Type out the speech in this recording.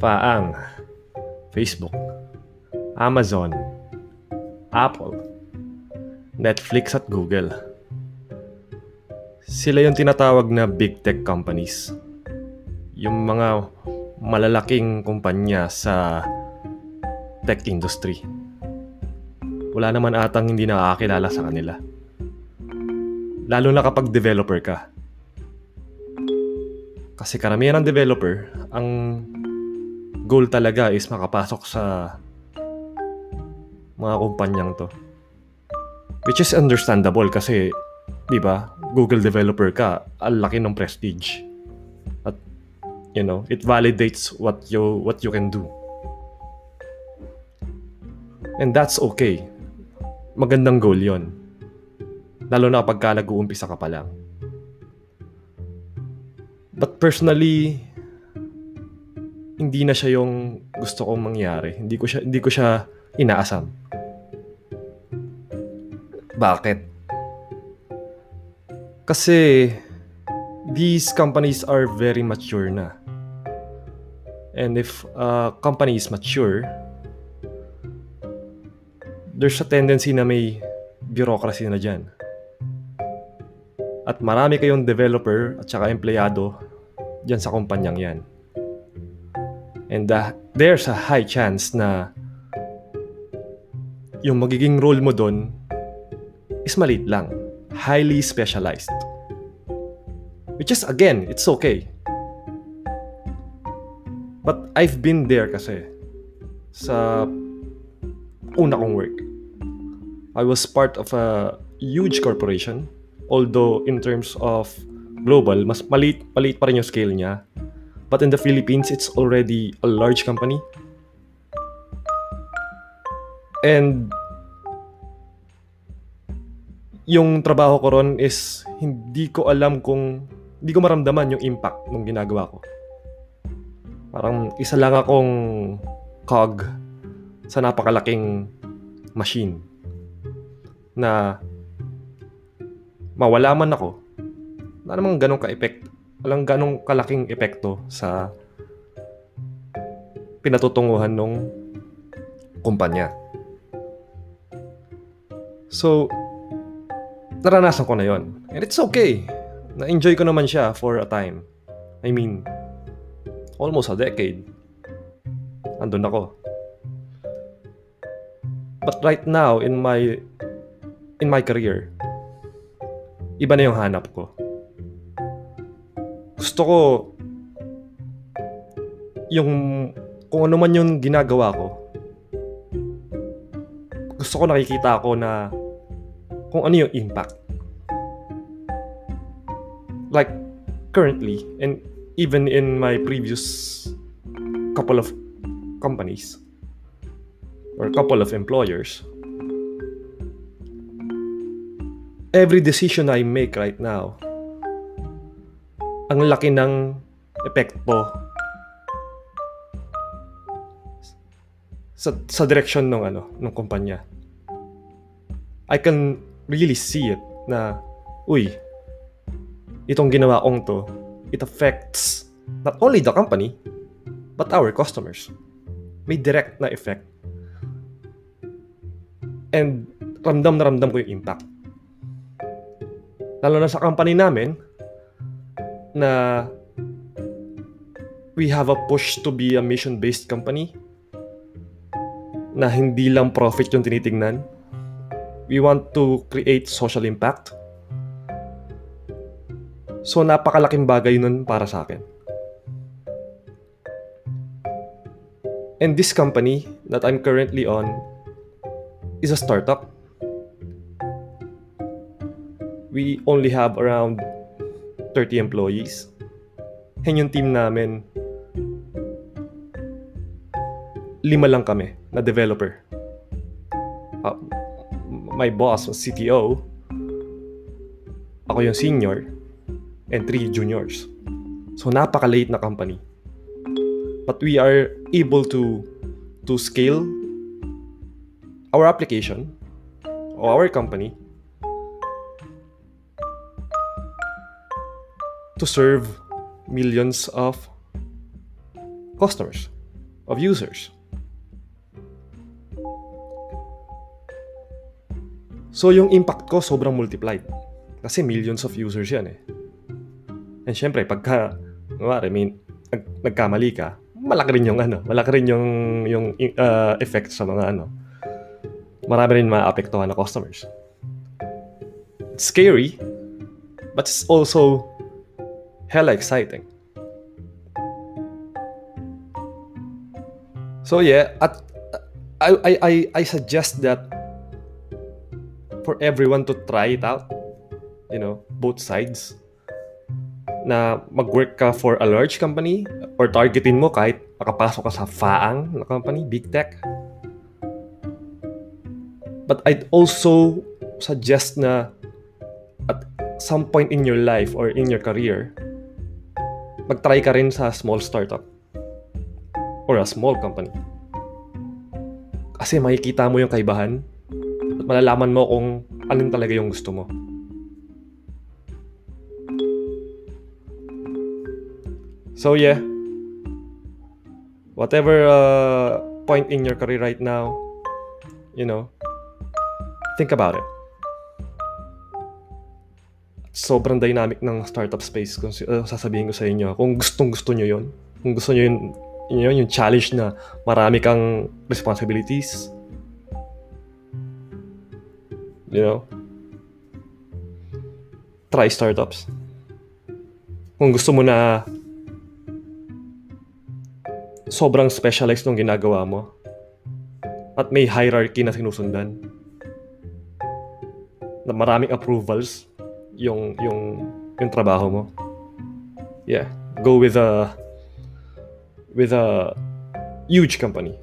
Faang, Facebook, Amazon, Apple, Netflix at Google. Sila yung tinatawag na big tech companies. Yung mga malalaking kumpanya sa tech industry. Wala naman atang hindi nakakilala sa kanila. Lalo na kapag developer ka. Kasi karamihan ng developer, ang goal talaga is makapasok sa mga kumpanyang to. Which is understandable kasi, di ba, Google developer ka, ang laki ng prestige. At, you know, it validates what you, what you can do. And that's okay. Magandang goal yon. Lalo na kapag ka nag-uumpisa ka pa lang. But personally, hindi na siya yung gusto kong mangyari. Hindi ko siya hindi ko siya inaasam. Bakit? Kasi these companies are very mature na. And if a company is mature, there's a tendency na may bureaucracy na dyan. At marami kayong developer at saka empleyado dyan sa kumpanyang yan. And uh, there's a high chance na yung magiging role mo doon is maliit lang. Highly specialized. Which is, again, it's okay. But I've been there kasi sa una kong work. I was part of a huge corporation. Although in terms of global, mas maliit, maliit pa rin yung scale niya. But in the Philippines, it's already a large company. And yung trabaho ko ron is hindi ko alam kung hindi ko maramdaman yung impact ng ginagawa ko. Parang isa lang akong cog sa napakalaking machine na mawala man ako wala namang ganong ka-effect. Walang ganong kalaking epekto sa pinatutunguhan ng kumpanya. So, naranasan ko na yon And it's okay. Na-enjoy ko naman siya for a time. I mean, almost a decade. Andun ako. But right now, in my in my career, iba na yung hanap ko gusto ko yung kung ano man yung ginagawa ko gusto ko nakikita ko na kung ano yung impact. Like currently and even in my previous couple of companies or couple of employers every decision I make right now ang laki ng epekto sa, sa direction ng ano ng kumpanya. I can really see it na uy itong ginawa kong to it affects not only the company but our customers. May direct na effect. And ramdam na ramdam ko yung impact. Lalo na sa company namin, na we have a push to be a mission-based company na hindi lang profit yung tinitingnan. We want to create social impact. So napakalaking bagay nun para sa akin. And this company that I'm currently on is a startup. We only have around 30 employees. Yan yung team namin. Lima lang kami na developer. Uh, my boss was CTO. Ako yung senior. And three juniors. So napaka-late na company. But we are able to to scale our application or our company to serve millions of customers. of users. So yung impact ko sobrang multiplied. Kasi millions of users yan eh. And syempre, pagka, I mean, nag, nagkamali ka, malaki rin yung ano, malaki rin yung, yung uh, effect sa mga ano. Marami rin maapektuhan na customers. It's scary, but it's also hella exciting. So yeah, at I I I, suggest that for everyone to try it out. You know, both sides. Na mag-work ka for a large company or targetin mo kahit makapasok ka sa faang na company, big tech. But I'd also suggest na at some point in your life or in your career, mag-try ka rin sa small startup or a small company. Kasi makikita mo yung kaibahan at malalaman mo kung alin talaga yung gusto mo. So yeah, whatever uh, point in your career right now, you know, think about it. Sobrang dynamic ng startup space kung uh, sasabihin ko sa inyo. Kung gustong gusto nyo yon kung gusto nyo yun, yun, yung challenge na marami kang responsibilities, you know, try startups. Kung gusto mo na sobrang specialized ng ginagawa mo at may hierarchy na sinusundan na maraming approvals yung yung yung trabaho mo. Yeah, go with a with a huge company